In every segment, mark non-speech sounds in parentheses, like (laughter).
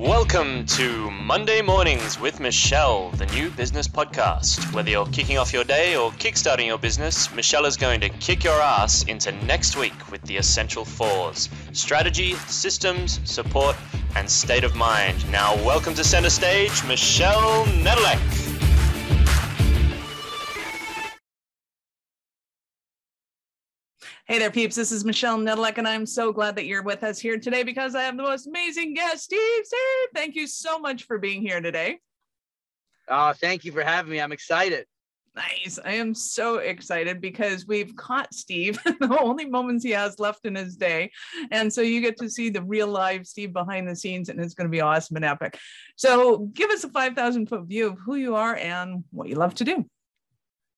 Welcome to Monday Mornings with Michelle, the new business podcast. Whether you're kicking off your day or kickstarting your business, Michelle is going to kick your ass into next week with the essential fours strategy, systems, support, and state of mind. Now, welcome to center stage, Michelle Nedelec. Hey there, peeps. This is Michelle Nedelec, and I'm so glad that you're with us here today because I have the most amazing guest, Steve. Steve, thank you so much for being here today. Oh, thank you for having me. I'm excited. Nice. I am so excited because we've caught Steve (laughs) the only moments he has left in his day. And so you get to see the real live Steve behind the scenes, and it's going to be awesome and epic. So give us a 5,000 foot view of who you are and what you love to do.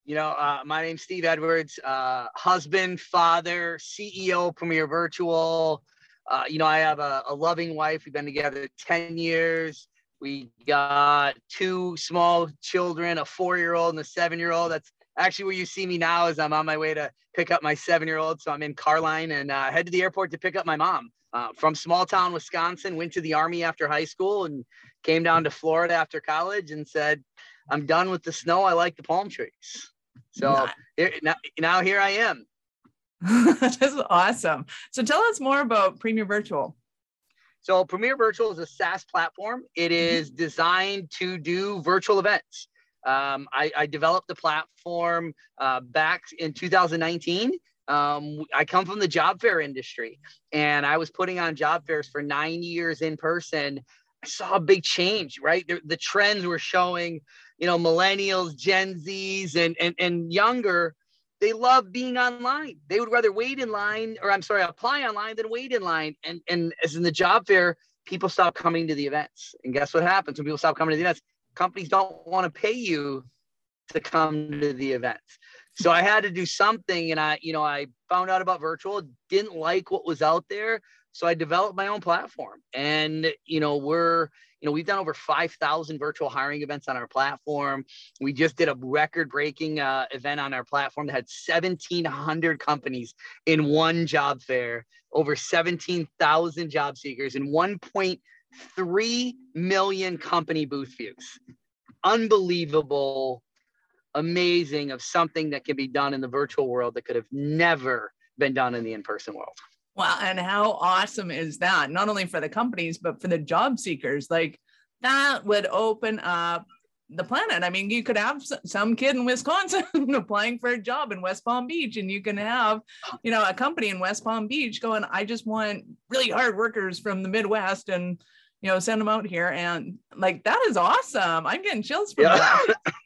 You know, uh, my name's Steve Edwards, uh, husband, father, CEO, Premier Virtual. Uh, you know, I have a, a, loving wife. We've been together 10 years. We got two small children, a four year old and a seven year old. That's actually where you see me now as I'm on my way to pick up my seven year old. So I'm in Carline and uh, head to the airport to pick up my mom. Uh, from small town Wisconsin, went to the Army after high school and came down to Florida after college and said, I'm done with the snow. I like the palm trees. So here, now, now here I am. (laughs) That's awesome. So tell us more about Premier Virtual. So Premier Virtual is a SaaS platform. It mm-hmm. designed to do virtual events. Um, I, I, developed the platform uh, back in 2019. Um, I come from the job fair industry, and I was putting on job fairs for nine years in person. I saw a big change, right? The, the trends were showing you know, millennials, Gen Zs, and, and, and younger, they love being online. They would rather wait in line, or I'm sorry, apply online than wait in line. And, and as in the job fair, people stop coming to the events. And guess what happens when people stop coming to the events? Companies don't want to pay you to come to the events. So I had to do something. And I, you know, I found out about virtual, didn't like what was out there. So I developed my own platform. And, you know, we're, you know, we've done over 5,000 virtual hiring events on our platform. We just did a record breaking uh, event on our platform that had 1,700 companies in one job fair, over 17,000 job seekers, and 1.3 million company booth views. Unbelievable, amazing of something that can be done in the virtual world that could have never been done in the in person world. Well, and how awesome is that? Not only for the companies, but for the job seekers. Like that would open up the planet. I mean, you could have some kid in Wisconsin (laughs) applying for a job in West Palm Beach, and you can have, you know, a company in West Palm Beach going, I just want really hard workers from the Midwest and, you know, send them out here. And like, that is awesome. I'm getting chills from yeah. that. (laughs)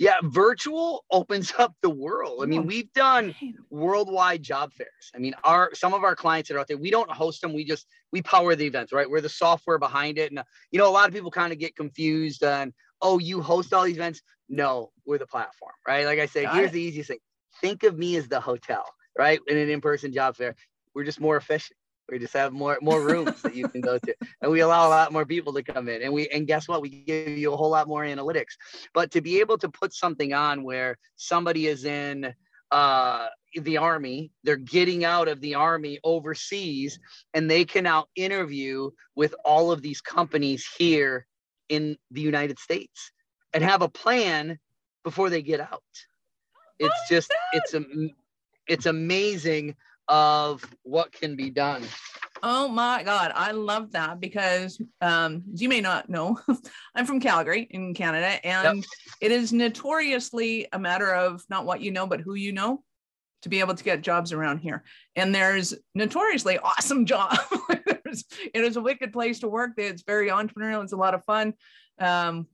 yeah, virtual opens (laughs) up the world. I mean, oh, we've done worldwide job fairs. I mean, our some of our clients that are out there, we don't host them. We just we power the events, right? We're the software behind it. And you know, a lot of people kind of get confused on, oh, you host all these events. No, we're the platform, right? Like I say, Got here's it. the easiest thing. Think of me as the hotel, right? In an in-person job fair. We're just more efficient. We just have more more rooms that you can go to, and we allow a lot more people to come in. And we and guess what? We give you a whole lot more analytics. But to be able to put something on where somebody is in uh, the army, they're getting out of the army overseas, and they can now interview with all of these companies here in the United States and have a plan before they get out. It's just it's a it's amazing of what can be done. Oh my God, I love that because um, you may not know, (laughs) I'm from Calgary in Canada, and yep. it is notoriously a matter of not what you know, but who you know to be able to get jobs around here. And there's notoriously awesome (laughs) jobs. it is a wicked place to work. It's very entrepreneurial. It's a lot of fun. Um,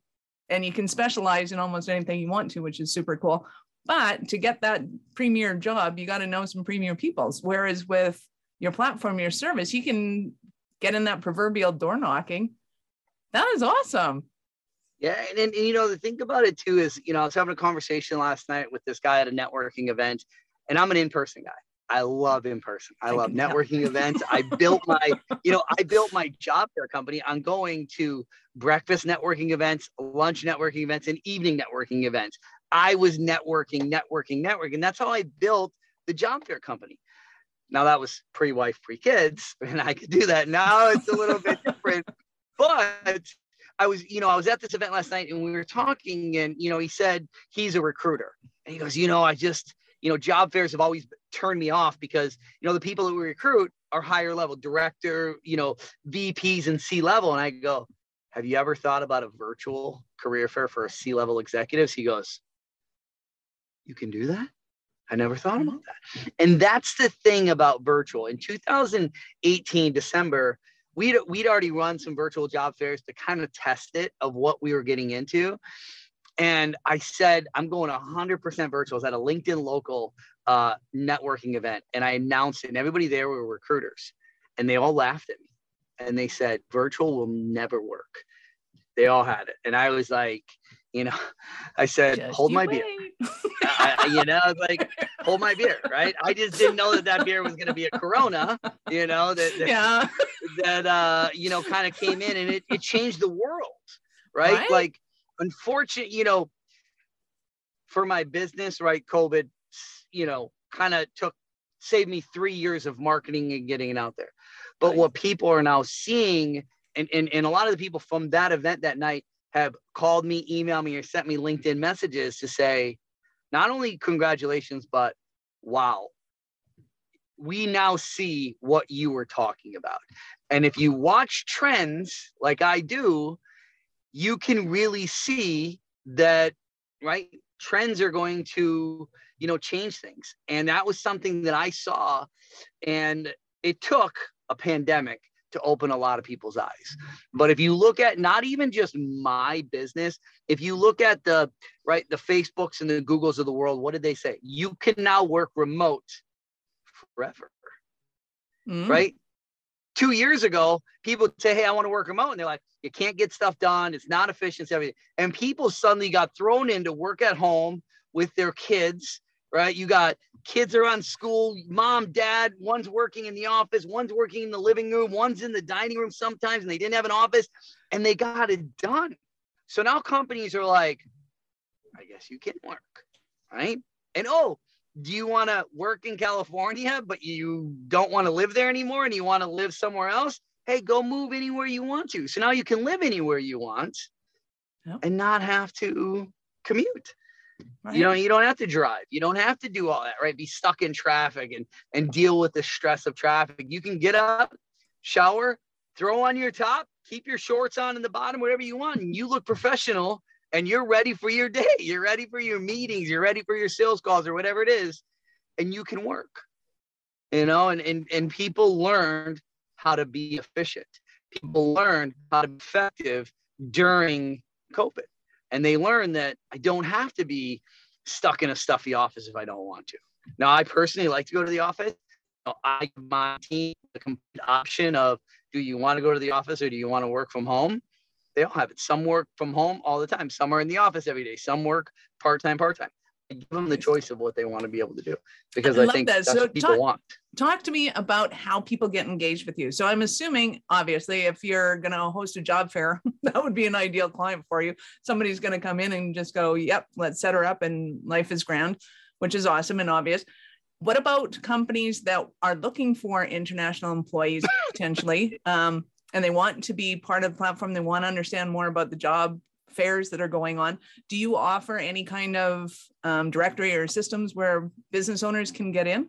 and you can specialize in almost anything you want to, which is super cool. But to get that premier job, you got to know some premier peoples. Whereas with your platform, your service, you can get in that proverbial door knocking. That is awesome. Yeah, and, and, and, you know the thing about it too is you know I was having a conversation last night with this guy at a networking event, and I'm an in-person guy. I love in person. I, I love networking events. I built my, you know, I built my job fair company on going to breakfast networking events, lunch networking events, and evening networking events. I was networking, networking, networking. That's how I built the job fair company. Now that was pre-wife, pre-kids, (laughs) and I could do that. Now it's a little bit (laughs) different. but I was, you know, I was at this event last night and we were talking, and you know, he said he's a recruiter, and he goes, you know, I just, you know, job fairs have always turned me off because you know the people that we recruit are higher level, director, you know, VPs and C level, and I go, have you ever thought about a virtual career fair for C level executives? He goes, you can do that. I never thought about that. And that's the thing about virtual. In 2018, December, we'd we'd already run some virtual job fairs to kind of test it of what we were getting into. And I said, I'm going 100% virtuals at a LinkedIn local uh, networking event. And I announced it, and everybody there were recruiters. And they all laughed at me. And they said, virtual will never work. They all had it. And I was like, you know, (laughs) I said, just hold my wait. (laughs) beer. I, you know, like hold my beer, right? I just didn't know that that beer was going to be a Corona, you know, that, that yeah, (laughs) that uh, you know, kind of came in and it, it changed the world, right? right? Like, unfortunate, you know, for my business, right? COVID, you know, kind of took saved me three years of marketing and getting it out there. But right. what people are now seeing, and, and, and a lot of the people from that event that night have called me, emailed me, or sent me LinkedIn messages to say, not only congratulations, but wow, we now see what you were talking about. And if you watch trends like I do, you can really see that, right? Trends are going to, you know, change things. And that was something that I saw. And it took a pandemic to open a lot of people's eyes. But if you look at not even just my business, if you look at the right the Facebooks and the Googles of the world, what did they say? You can now work remote forever. Mm-hmm. Right? 2 years ago, people say, "Hey, I want to work remote." And they're like, "You can't get stuff done. It's not efficient, everything." And people suddenly got thrown into work at home with their kids right? You got kids are on school, mom, dad, one's working in the office, one's working in the living room, one's in the dining room sometimes, and they didn't have an office and they got it done. So now companies are like, I guess you can work, right? And oh, do you want to work in California, but you don't want to live there anymore and you want to live somewhere else? Hey, go move anywhere you want to. So now you can live anywhere you want yep. and not have to commute. Right. You know, you don't have to drive. You don't have to do all that, right? Be stuck in traffic and and deal with the stress of traffic. You can get up, shower, throw on your top, keep your shorts on in the bottom, whatever you want, and you look professional and you're ready for your day. (laughs) You're ready for your meetings, you're ready for your sales calls or whatever it is, and you can work. You know, and and, and people learned how to be efficient. People learned how to be effective during COVID and they learn that I don't have to be stuck in a stuffy office if I don't want to. Now, I personally like to go to the office. I my team the complete option of do you want to go to the office or do you want to work from home? They all have it. Some work from home all the time. Some are in the office every day. Some work part time, part time give them the choice of what they want to be able to do because I, I think that. that's so what people talk, want. Talk to me about how people get engaged with you. So I'm assuming, obviously, if you're going to host a job fair, (laughs) that would be an ideal client for you. Somebody's going to come in and just go, "Yep, let's set her up," and life is grand, which is awesome and obvious. What about companies that are looking for international employees (laughs) potentially? Um, and they want to be part of the platform. They want to understand more about the job fairs that are going on. Do you offer any kind of um, directory or systems where business owners can get in?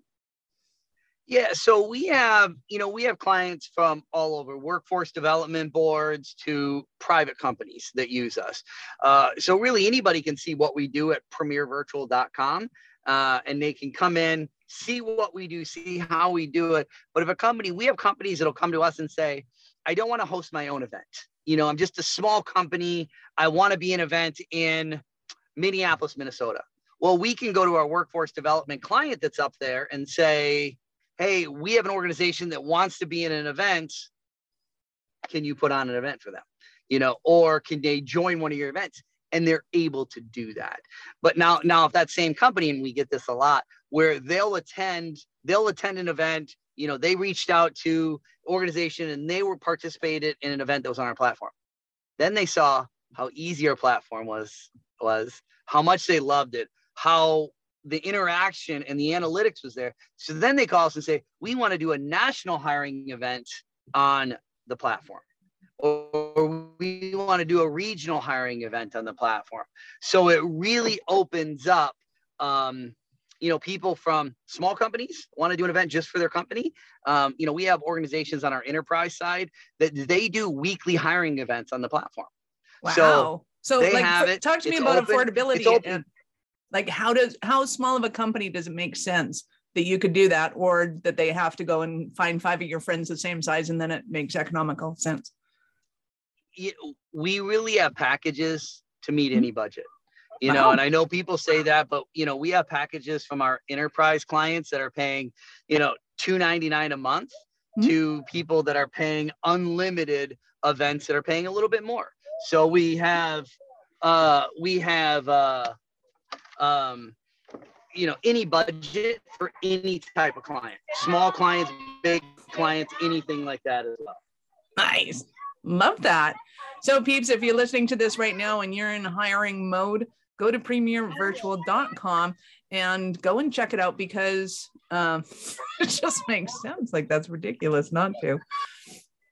Yeah, so we have, you know, we have clients from all over workforce development boards to private companies that use us. Uh, so really anybody can see what we do at premiervirtual.com uh, and they can come in, see what we do, see how we do it. But if a company, we have companies that'll come to us and say, I don't want to host my own event you know, I'm just a small company. I want to be an event in Minneapolis, Minnesota. Well, we can go to our workforce development client that's up there and say, hey, we have an organization that wants to be in an event. Can you put on an event for them? You know, or can they join one of your events? And they're able to do that. But now, now if that same company, and we get this a lot, where they'll attend, they'll attend an event you know, they reached out to organization and they were participated in an event that was on our platform. Then they saw how easy our platform was, was how much they loved it, how the interaction and the analytics was there. So then they call us and say, we want to do a national hiring event on the platform. Or we want to do a regional hiring event on the platform. So it really opens up, um, you know, people from small companies want to do an event just for their company. Um, you know, we have organizations on our enterprise side that they do weekly hiring events on the platform. Wow. So, so like, talk to me It's about open. affordability. It's open. and, like, how does how small of a company does it make sense that you could do that, or that they have to go and find five of your friends the same size, and then it makes economical sense? we really have packages to meet Mm-hmm. any budget you know Wow. and i know people say that but you know we have packages from our enterprise clients that are paying you know 299 a month Mhm. to people that are paying unlimited events that are paying a little bit more so we have uh we have uh um you know any budget for any type of client small clients big clients anything like that as well Nice. Love that. So, peeps, if you're listening to this right now and you're in hiring mode, go to premiervirtual.com and go and check it out because um, (laughs) it just makes sense. Like, that's ridiculous not to.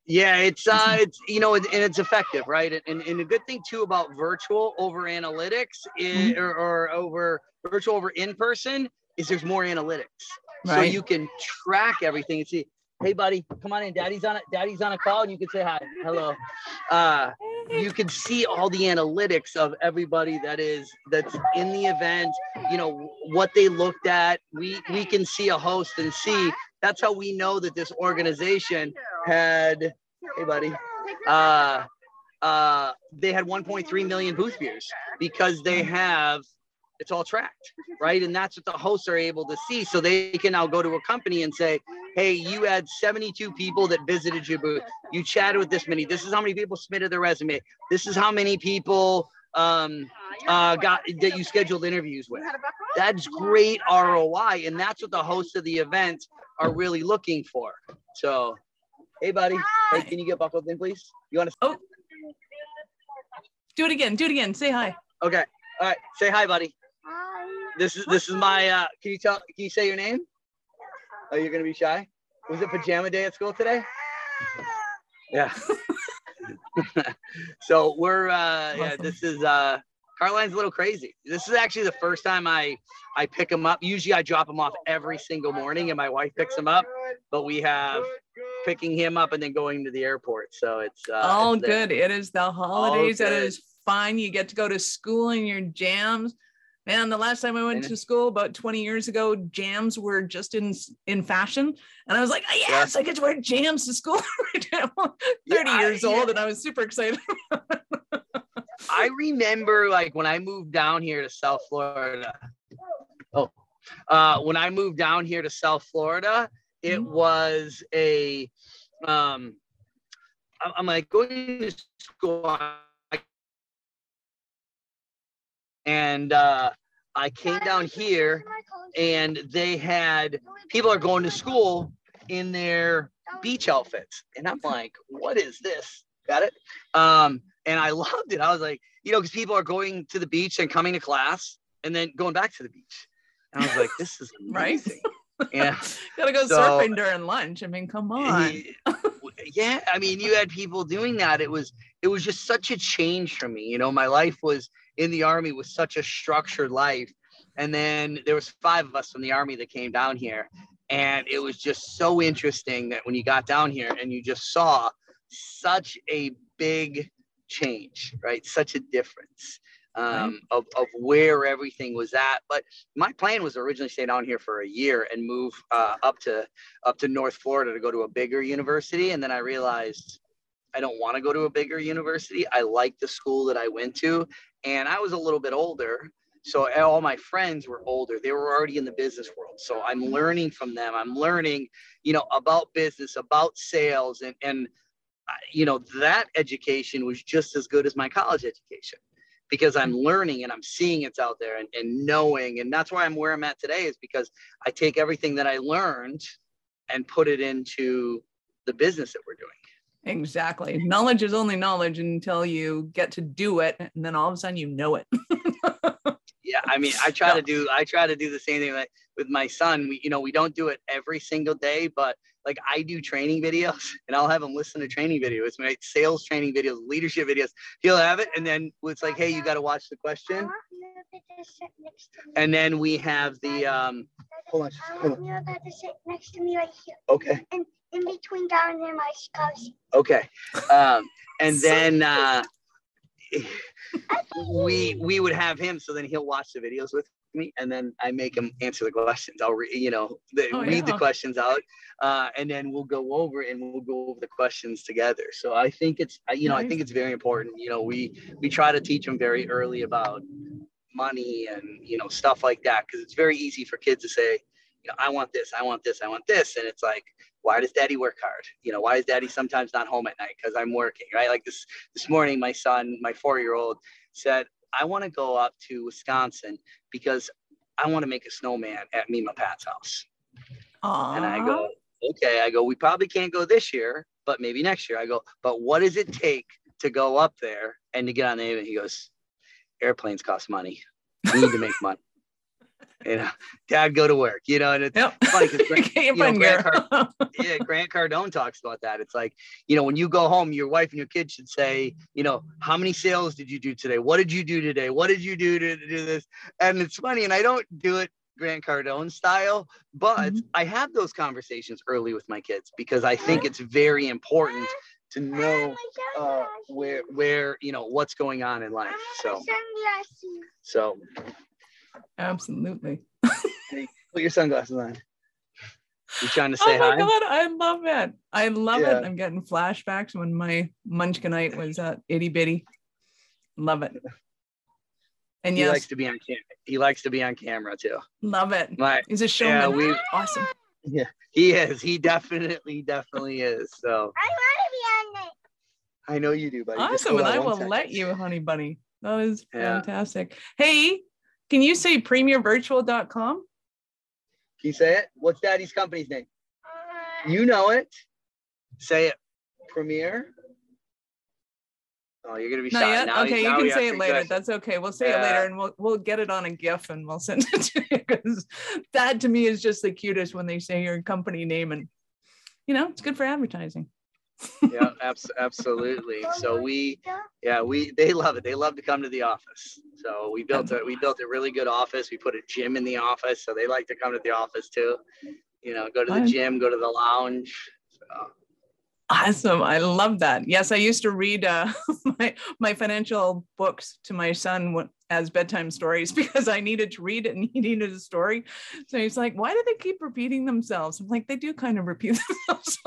Yeah, it's uh, it's you know, and it's effective, right? And and the good thing too about virtual over analytics is, Mhm. or, or over virtual over in person is there's more analytics, so you can track everything and see. Hey, buddy, come on in. Daddy's on it. Daddy's on a call, and you can say hi, hello. Uh, you can see all the analytics of everybody that is that's in the event. You know what they looked at. We we can see a host and see. That's how we know that this organization had hey buddy uh uh they had 1.3 million booth views because they have it's all tracked right and that's what the hosts are able to see so they can now go to a company and say hey you had 72 people that visited your booth you chatted with this many. This is how many people submitted their resume. This is how many people um uh got that you scheduled interviews with. That's great roi and that's what the hosts of the event are really looking for. So hey buddy. Hey can you get buckled in please? You want to Oh. Do it again. Do it again. Say hi. okay. All right. Say hi buddy. This is this is my uh can you tell can you say your name oh you're gonna be shy? Was it pajama day at school today? Yeah. (laughs) So we're uh yeah this is uh carline's a little crazy. This is actually the first time i i pick him up. Usually i drop him off every single morning and my wife picks him up but we have picking him up and then going to the airport. So it's uh All it's the- good. It is the holidays. It is fun. You get to go to school in your jams. Man, the last time I went to school about 20 years ago, jams were just in in fashion. And I was like, "Oh, yes, I get to wear jams to school (laughs) right now. 30 Yeah, I- years yeah. old, and I was super excited. I remember like when I moved down here to South Florida. Oh, uh, when I moved down here to South Florida, it Mhm. was a, um, I'm like going to school, and uh, I came down here, and they had people are going to school in their beach outfits, and I'm like, what is this? Got it? Um, and I (laughs) loved it. I was like, you know, because people are going to the beach and coming to class and then going back to the beach. And I was like, this is (laughs) Right? amazing. (laughs) Yeah. Gotta go So- surfing during lunch. I mean, come on. yeah. I mean, you had people doing that. It was it was just such a change for me. You know, my life was in the army was such a structured life. And then there was five of us from the army that came down here. And it was just so interesting that when you got down here and you just saw such a big change, right? Such a difference um, of, of where everything was at. But my plan was originally stay down here for a year and move uh, up to up to North Florida to go to a bigger university. And then I realized I don't want to go to a bigger university. I like the school that I went to, and I was a little bit older. So all my friends were older. They were already in the business world. So I'm learning from them. I'm learning, you know, about business, about sales, and and uh, you know that education was just as good as my college education because I'm learning and I'm seeing it's out there and, and knowing. And that's why I'm where I'm at today is because I take everything that I learned and put it into the business that we're doing. Exactly. Knowledge is only knowledge until you get to do it, and then all of a sudden you know it. (laughs) yeah, I mean, I try to do I try to do the same thing like with my son. We you know we don't do it every single day, but like I do training videos (laughs) and I'll have him listen to training videos, my sales training videos, leadership videos. He'll have it, and then it's like, hey, you got to watch the question. And then we have the um. Hold on. Hold on. You're about to sit next to me right here. Okay. And in between Darren and my spouse. Okay. Um, and (laughs) then uh, (laughs) we we would have him, so then he'll watch the videos with me, and then I make him answer the questions. I'll re- you know the, Oh, read the questions out, uh, and then we'll go over and we'll go over the questions together. So I think it's you know I think it's very important. You know we we try to teach them very early about money and you know stuff like that because it's very easy for kids to say you know i want this i want this i want this and it's like why does daddy work hard? You know why is daddy sometimes not home at night? Because i'm working right? Like this this morning my son my four year old said i want to go up to wisconsin because i want to make a snowman at mima pat's house. Aww. and i go okay i go we probably can't go this year but maybe next year. I go but what does it take to go up there and to get on the and he goes airplanes cost money. We need to make money (laughs) you know dad go to work you know and it's Yep. funny 'cause (laughs) Grant- you know, Grant Garrett. (laughs) yeah, Grant Cardone talks about that. It's like, you know, when you go home, your wife and your kids should say, you know, how many sales did you do today? What did you do today? What did you do to, to do this? And it's funny, and I don't do it Grant Cardone style, but Mhm. I have those conversations early with my kids because I think it's very important to know uh, where where you know what's going on in life. So so Absolutely. put your sunglasses on. You trying to say, Oh my hi? god, I love it. I love Yeah. it. I'm getting flashbacks when my munchkinite was uh, itty bitty. Love it. And He yes, likes to be on camera. He likes to be on camera too. love it. My He's a yeah, showman. we (laughs) awesome. Yeah, he is. He definitely, definitely is. So I want to be on it. I know you do, buddy. Awesome. And I will second. let you, honey bunny. That is Yeah. fantastic. Hey, can you say premiervirtual.com? Can you say it? What's Daddy's company's name? You know it. Say it. Premier. Oh, you're gonna be Not shy. yet. Now, okay, you now can say it later. That's okay. We'll say it later and we'll we'll get it on a GIF and we'll send it to you because that to me is just the cutest when they say your company name and you know it's good for advertising. Yeah, abs- absolutely. So we, yeah, we they love it. They love to come to the office. So we built a we built a really good office. We put a gym in the office, so they like to come to the office too. You know, go to the gym, go to the lounge. So, Awesome. I love that. Yes, I used to read uh, (laughs) my my financial books to my son as bedtime stories (laughs) because I needed to read it and he needed a story. So he's like, "Why do they keep repeating themselves?" I'm like, "They do kind of repeat (laughs) themselves."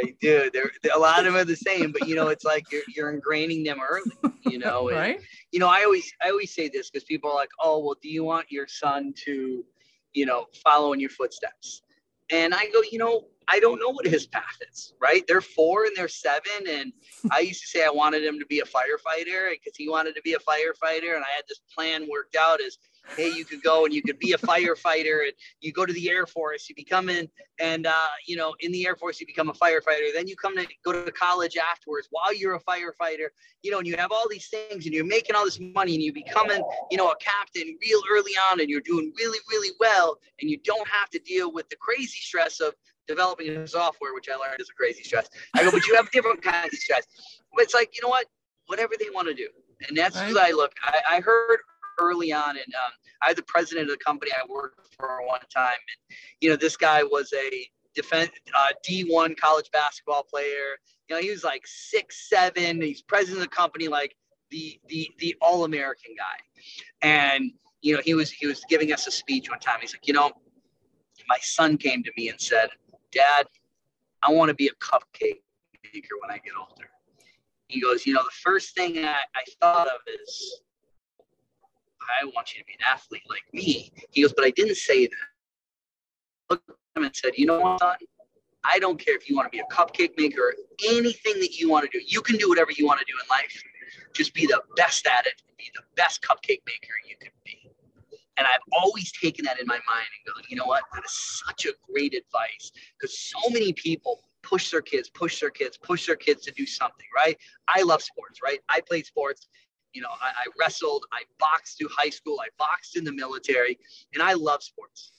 They do. They're, a lot of them are the same, but you know, it's like you're, you're ingraining them early. You know, and, right? you know, I always I always say this because people are like, oh, well, do you want your son to, you know, follow in your footsteps? And I go, you know, I don't know what his path is. Right? They're four and they're seven, and I used to say I wanted him to be a firefighter because he wanted to be a firefighter, and I had this plan worked out as. Hey, you could go and you could be a firefighter, and you go to the Air Force. You become in, and uh, you know, in the Air Force, you become a firefighter. Then you come to go to college afterwards while you're a firefighter you know, and you have all these things and you're making all this money and you're becoming, you know, a captain real early on and you're doing really, really well. And you don't have to deal with the crazy stress of developing a software, which I learned is a crazy stress. I go, but you have different kinds of stress. But it's like, you know what? Whatever they want to do. And that's Right. what I look. I, I heard early on, and um, I was the president of the company I worked for one time. And, you know, this guy was a defense uh, D1 college basketball player you know, he was like six seven. He's president of the company, like the the the all American guy. And you know, he was he was giving us a speech one time. He's like, you know, my son came to me and said, Dad, I want to be a cupcake maker when I get older. He goes, you know, the first thing I, I thought of is I want you to be an athlete like me. He goes, but I didn't say that. Looked at him and said, you know what, son? I don't care if you want to be a cupcake maker, anything that you want to do. You can do whatever you want to do in life. Just be the best at it and be the best cupcake maker you can be. And I've always taken that in my mind and go, you know what? That is such a great advice because so many people push their kids, push their kids, push their kids to do something, right? I love sports, right? I played sports You know, I, I wrestled, I boxed through high school, I boxed in the military, and I love sports.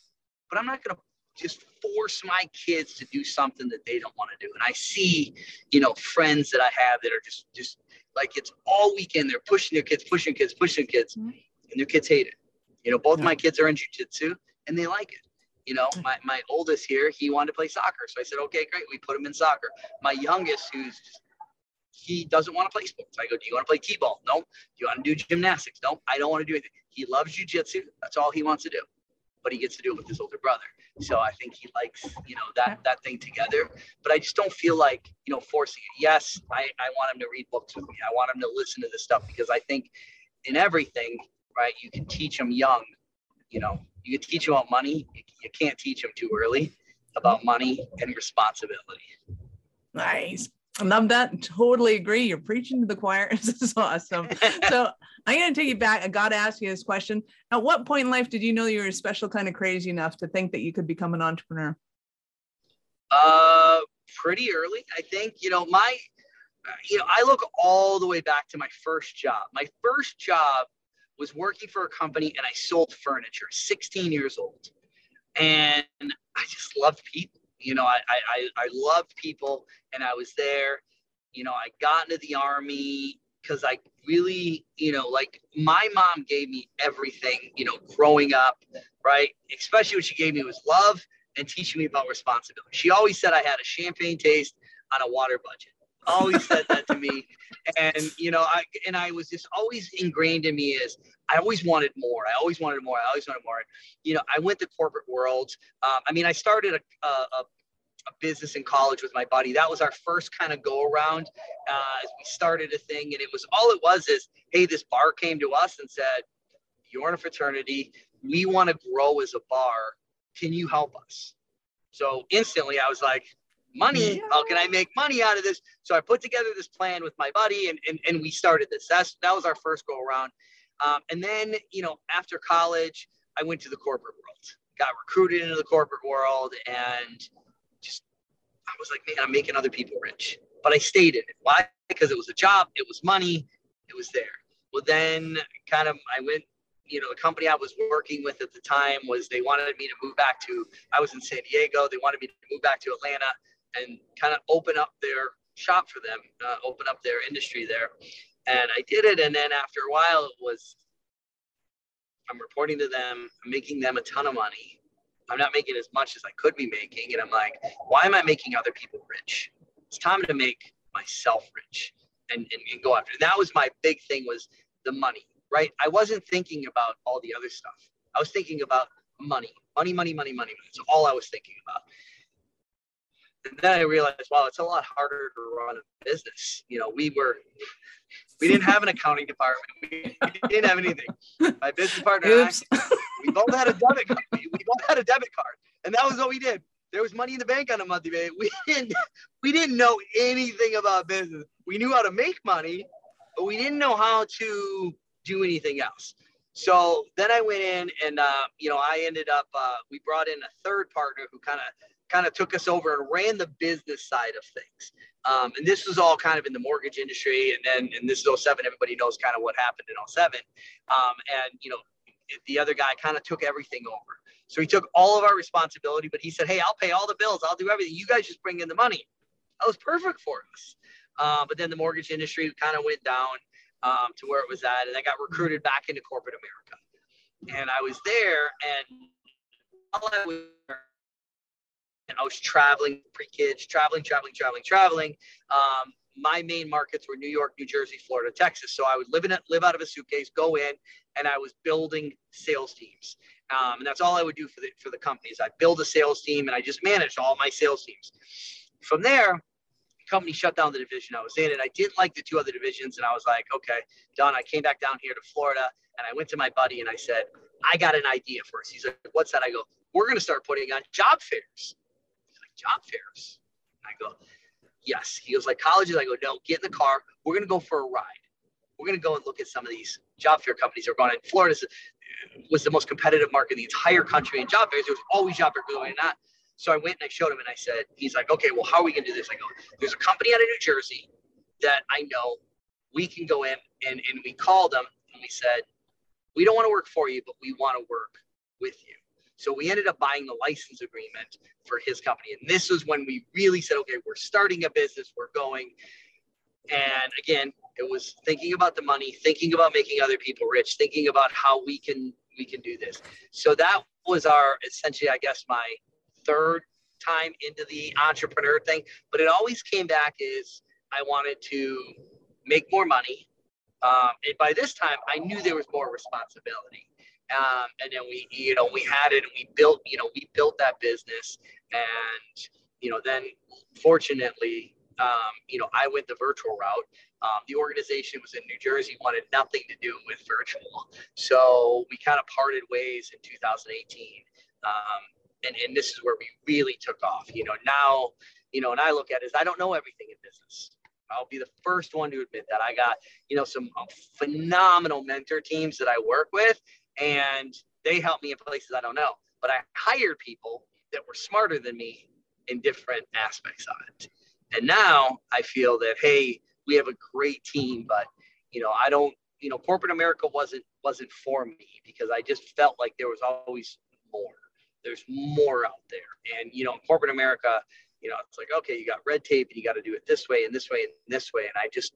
But I'm not going to just force my kids to do something that they don't want to do. And I see, you know, friends that I have that are just just like it's all weekend. They're pushing their kids, pushing kids, pushing kids, Mhm. and their kids hate it. You know, both Yeah. my kids are in jujitsu and they like it. You know, my, my oldest here, he wanted to play soccer. So I said, okay, great. We put him in soccer. My youngest, who's he doesn't want to play sports. I go, do you want to play t-ball? No. Do you want to do gymnastics? No. I don't want to do anything. He loves jujitsu. That's all he wants to do. But he gets to do it with his older brother. So I think he likes, you know, that that thing together. But I just don't feel like, you know, forcing it. Yes, I, I want him to read books with me. I want him to listen to this stuff because I think in everything, right, you can teach them young. You know, you can teach them about money. You, can't teach them too early about money and responsibility. Nice. I love that. Totally agree. You're preaching to the choir. (laughs) This is awesome. (laughs) so I'm going to take you back. I got to ask you this question. At what point in life did you know you were a special kind of crazy enough to think that you could become an entrepreneur? Uh, pretty early, I think. You know, my, you know, I look all the way back to my first job. My first job was working for a company, and I sold furniture. 16 years old, and I just loved people. You know, I I I loved people, and I was there. You know, I got into the army because I really, you know, like my mom gave me everything. You know, growing up, right? Especially what she gave me was love and teaching me about responsibility. She always said I had a champagne taste on a water budget. Always said that to me. And you know, I and I was just always ingrained in me is I always wanted more. I always wanted more. I always wanted more. You know, I went to corporate world. Um, I mean, I started a, a, a business in college with my buddy. That was our first kind of go around uh, we started a thing. And it was all it was is, hey, this bar came to us and said, you're in a fraternity. We want to grow as a bar. Can you help us? So instantly I was like, money, how can I make money out of this? So I put together this plan with my buddy and, and, and we started this. That's, that was our first go around. Um, and then, you know, after college, I went to the corporate world, got recruited into the corporate world and just, I was like, man, I'm making other people rich, but I stayed in it. Why? Because it was a job, it was money, it was there. Well, then kind of, I went, you know, the company I was working with at the time was they wanted me to move back to, I was in San Diego. They wanted me to move back to Atlanta and kind of open up their shop for them, uh, open up their industry there. And I did it. And then after a while, it was, I'm reporting to them, I'm making them a ton of money. I'm not making as much as I could be making. And I'm like, why am I making other people rich? It's time to make myself rich and, and, and go after it. That was my big thing was the money, right? I wasn't thinking about all the other stuff. I was thinking about money, money, money, money, money. That's all I was thinking about. And then I realized, wow, it's a lot harder to run a business. You know, we were, we didn't have an accounting department. We, we didn't have anything. My business partner and I, (laughs) we both had a debit card. We, we both had a debit card, and that was what we did. There was money in the bank on a monthly basis. We didn't, we didn't know anything about business. We knew how to make money, but we didn't know how to do anything else. So then I went in, and uh, you know, I ended up. Uh, we brought in a third partner who kind of kind of took us over and ran the business side of things. Um, and this was all kind of in the mortgage industry. And then, and this is 07, everybody knows kind of what happened in 07. Um, and, you know, the other guy kind of took everything over. So he took all of our responsibility, but he said, Hey, I'll pay all the bills. I'll do everything. You guys just bring in the money. That was perfect for us. Uh, but then the mortgage industry kind of went down um, to where it was at. And I got recruited back into corporate America. And I was there and all I was and I was traveling pre-kids, traveling, traveling, traveling, traveling. Um, my main markets were New York, New Jersey, Florida, Texas. So I would live in it, live out of a suitcase, go in, and I was building sales teams. Um, and that's all I would do for the for the companies. I build a sales team, and I just managed all my sales teams. From there, the company shut down the division I was in, and I didn't like the two other divisions. And I was like, okay, done. I came back down here to Florida, and I went to my buddy and I said, I got an idea for us. He's like, what's that? I go, we're going to start putting on job fairs job fairs. I go, yes. He goes like colleges. I go, no, get in the car. We're going to go for a ride. We're going to go and look at some of these job fair companies that are going in. Florida was the most competitive market in the entire country in job fairs. There was always job fair going on. So I went and I showed him and I said, he's like, okay, well, how are we going to do this? I go, there's a company out of New Jersey that I know we can go in and, and we called them and we said, we don't want to work for you, but we want to work with you. So we ended up buying the license agreement for his company. And this was when we really said, okay, we're starting a business, we're going. And again, it was thinking about the money, thinking about making other people rich, thinking about how we can we can do this. So that was our essentially, I guess, my third time into the entrepreneur thing. But it always came back is I wanted to make more money. Um, and by this time, I knew there was more responsibility. Um, and then we, you know, we had it and we built, you know, we built that business. And, you know, then fortunately, um, you know, I went the virtual route. Um, the organization was in New Jersey, wanted nothing to do with virtual. So we kind of parted ways in 2018. Um, and, and this is where we really took off. You know, now, you know, and I look at it as I don't know everything in business. I'll be the first one to admit that I got, you know, some uh, phenomenal mentor teams that I work with, and they helped me in places I don't know. But I hired people that were smarter than me in different aspects of it. And now I feel that, hey, we have a great team, but you know, I don't, you know, corporate America wasn't wasn't for me because I just felt like there was always more. There's more out there. And you know, in corporate America, you know, it's like, okay, you got red tape and you got to do it this way and this way and this way. And I just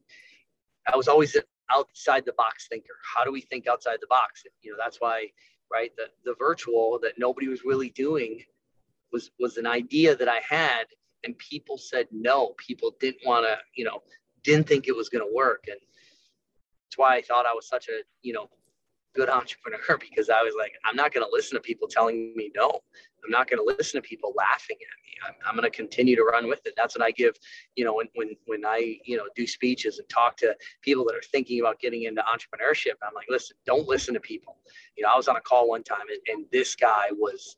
I was always outside the box thinker. How do we think outside the box? You know, that's why, right, the the virtual that nobody was really doing was was an idea that I had and people said no. People didn't want to, you know, didn't think it was going to work. And that's why I thought I was such a, you know, good (laughs) entrepreneur because I was like, I'm not going to listen to people telling me no. I'm not going to listen to people laughing at me. I'm, I'm going to continue to run with it. That's what I give, you know, when, when, when I, you know, do speeches and talk to people that are thinking about getting into entrepreneurship. I'm like, listen, don't listen to people. You know, I was on a call one time and, and this guy was,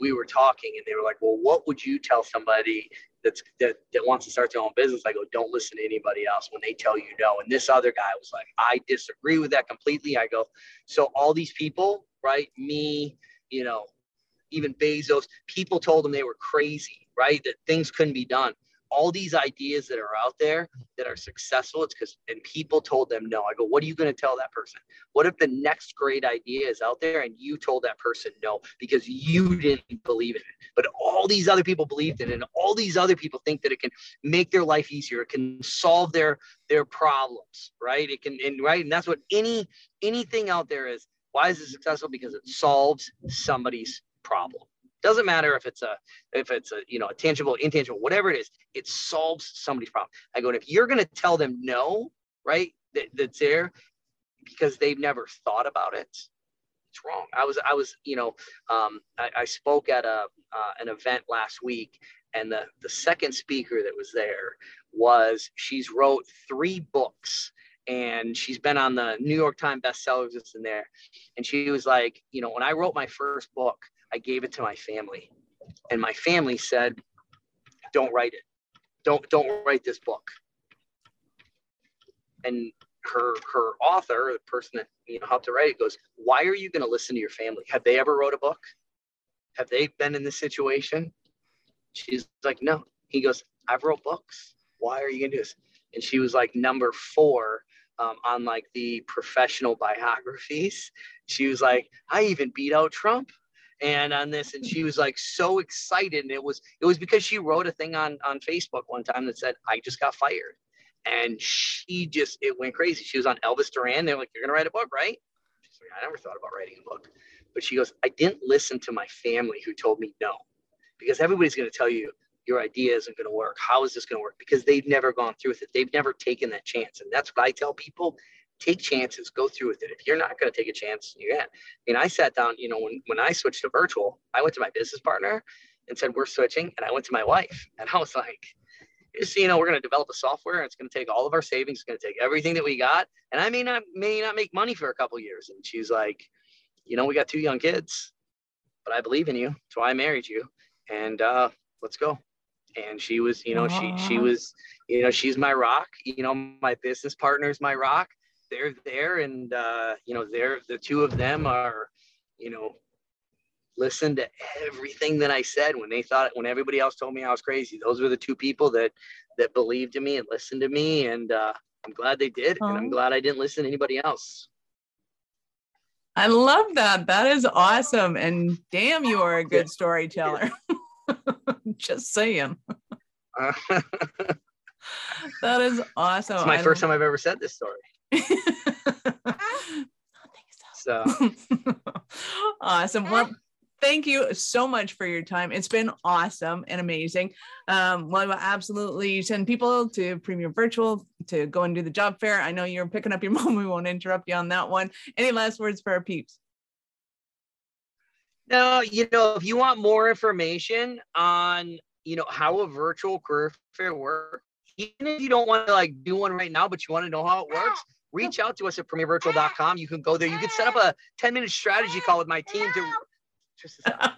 we were talking and they were like, well, what would you tell somebody that's that, that wants to start their own business? I go, don't listen to anybody else when they tell you no. And this other guy was like, I disagree with that completely. I go, so all these people, right? Me, you know, even Bezos, people told them they were crazy, right? That things couldn't be done. All these ideas that are out there that are successful it's because and people told them no. I go what are you going to tell that person? What if the next great idea is out there and you told that person no because you didn't believe in it? But all these other people believed in it and all these other people think that it can make their life easier. It can solve their their problems right? It can and right? And that's what any anything out there is. Why is it successful? Because it solves somebody's problem doesn't matter if it's a if it's a you know a tangible, intangible, whatever it is, it solves somebody's problem. I go, and if you're gonna tell them no, right, that, that's there because they've never thought about it, it's wrong. I was I was, you know, um, I, I spoke at a uh, an event last week and the the second speaker that was there was she's wrote three books and she's been on the New York Times bestsellers list in there. And she was like, you know, when I wrote my first book, I gave it to my family. And my family said, don't write it. Don't don't write this book. And her her author, the person that you know helped to write it, goes, Why are you gonna listen to your family? Have they ever wrote a book? Have they been in this situation? She's like, No. He goes, I've wrote books. Why are you gonna do this? And she was like number four um, on like the professional biographies. She was like, I even beat out Trump and on this and she was like so excited and it was it was because she wrote a thing on on facebook one time that said i just got fired. And she just it went crazy. She was on elvis duran. They're like you're gonna write a book right? She's like i never thought about writing a book. But she goes i didn't listen to my family who told me no because everybody's to tell you your idea isn't going to work. How is this going to work? Because they've never gone through with it. They've never taken that chance. And that's what i tell people take chances, go through with it. If you're not going to take a chance, you can't. I mean, I sat down, you know, when, when I switched to virtual, I went to my business partner and said, we're switching. And I went to my wife and I was like, just, you know, we're going to develop a software and it's going to take all of our savings. It's going to take everything that we got. And I may not, may not make money for a couple years. And she's like, you know, we got two young kids, but I believe in you. That's why I married you. And uh, let's go. And she was, you know, she, she was, you know, she's my rock, you know, my business partner is my rock they're there and uh, you know they're the two of them are you know listen to everything that I said when they thought when everybody else told me I was crazy. Those were the two people that that believed in me and listened to me and uh, I'm glad they did, and I'm glad I didn't listen to anybody else. I love that. That is awesome. And damn, you are a good storyteller. (laughs) Just saying. (laughs) That is awesome. it's my first time I've ever said this story. (laughs) So awesome. Well, thank you so much for your time. It's been awesome and amazing. Um, well, I will absolutely send people to Premier Virtual to go and do the job fair. I know you're picking up your (laughs) mom. We won't interrupt you on that one. Any last words for our peeps? no, you know, if you want more information on, you know, how a virtual career fair works, even if you don't want to like do one right now, but you want to know how it works, reach oh. out to us at premiervirtual.com. You can go there. You can set up a 10 minute strategy call with my team to just a second.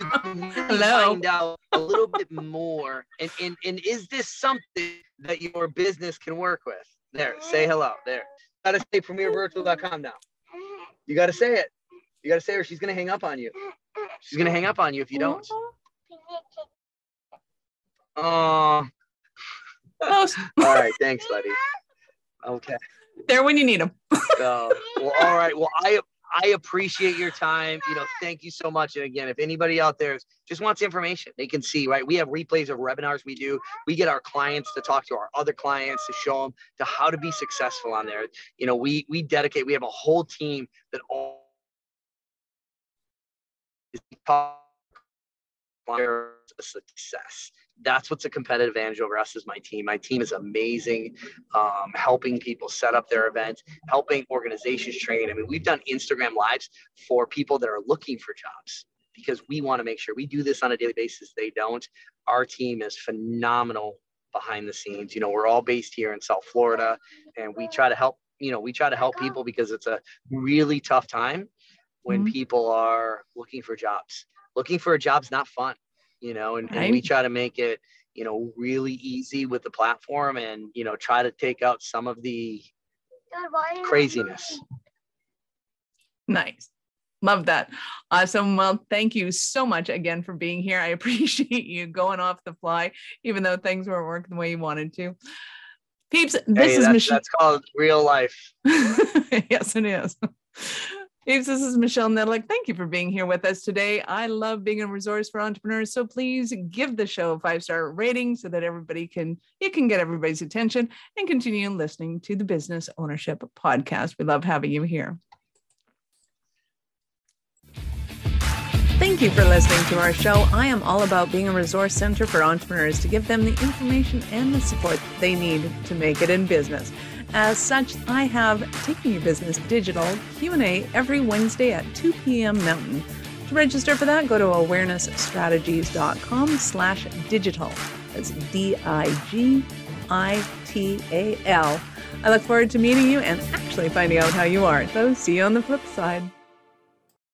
You can really Hello. find out a little bit more. And, and and is this something that your business can work with? There, say hello. There. Gotta say premiervirtual.com now. You gotta say it. You gotta say it or she's gonna hang up on you. She's gonna hang up on you if you don't. (laughs) Oh, Oh, all right. Thanks, buddy. Okay. There when you need them. So, well, all right. Well, I I appreciate your time. You know, thank you so much. And again, if anybody out there just wants information, they can see, right? We have replays of webinars we do. We get our clients to talk to our other clients to show them to how to be successful on there. You know, we we dedicate, we have a whole team that all is success. That's what's a competitive advantage over us is my team. My team is amazing, um, helping people set up their events, helping organizations train. I mean, we've done Instagram lives for people that are looking for jobs because we want to make sure we do this on a daily basis. They don't. Our team is phenomenal behind the scenes. You know, we're all based here in South Florida, and we try to help. You know, we try to help people because it's a really tough time when Mhm. people are looking for jobs. Looking for a job's not fun, you know, and, and we try to make it, you know, really easy with the platform and, you know, try to take out some of the craziness. Nice. Love that. Awesome. Well, thank you so much again for being here. I (laughs) appreciate you going off the fly, even though things weren't working the way you wanted to. Peeps, this hey, is that's, Michelle. that's called real life. (laughs) yes, it is. Peeps, this is Michelle Nedlick. Thank you for being here with us today. I love being a resource for entrepreneurs. So please give the show a five-star rating so that everybody can you can get everybody's attention and continue listening to the Business Ownership Podcast. We love having you here. Thank you for listening to our show. I am all about being a resource center for entrepreneurs to give them the information and the support they need to make it in business. As such, I have Taking Your Business Digital Q&A every Wednesday at 2 p.m. Mountain. To register for that, go to awarenessstrategies.com slash digital. That's D-I-G-I-T-A-L. I look forward to meeting you and actually finding out how you are. So see you on the flip side.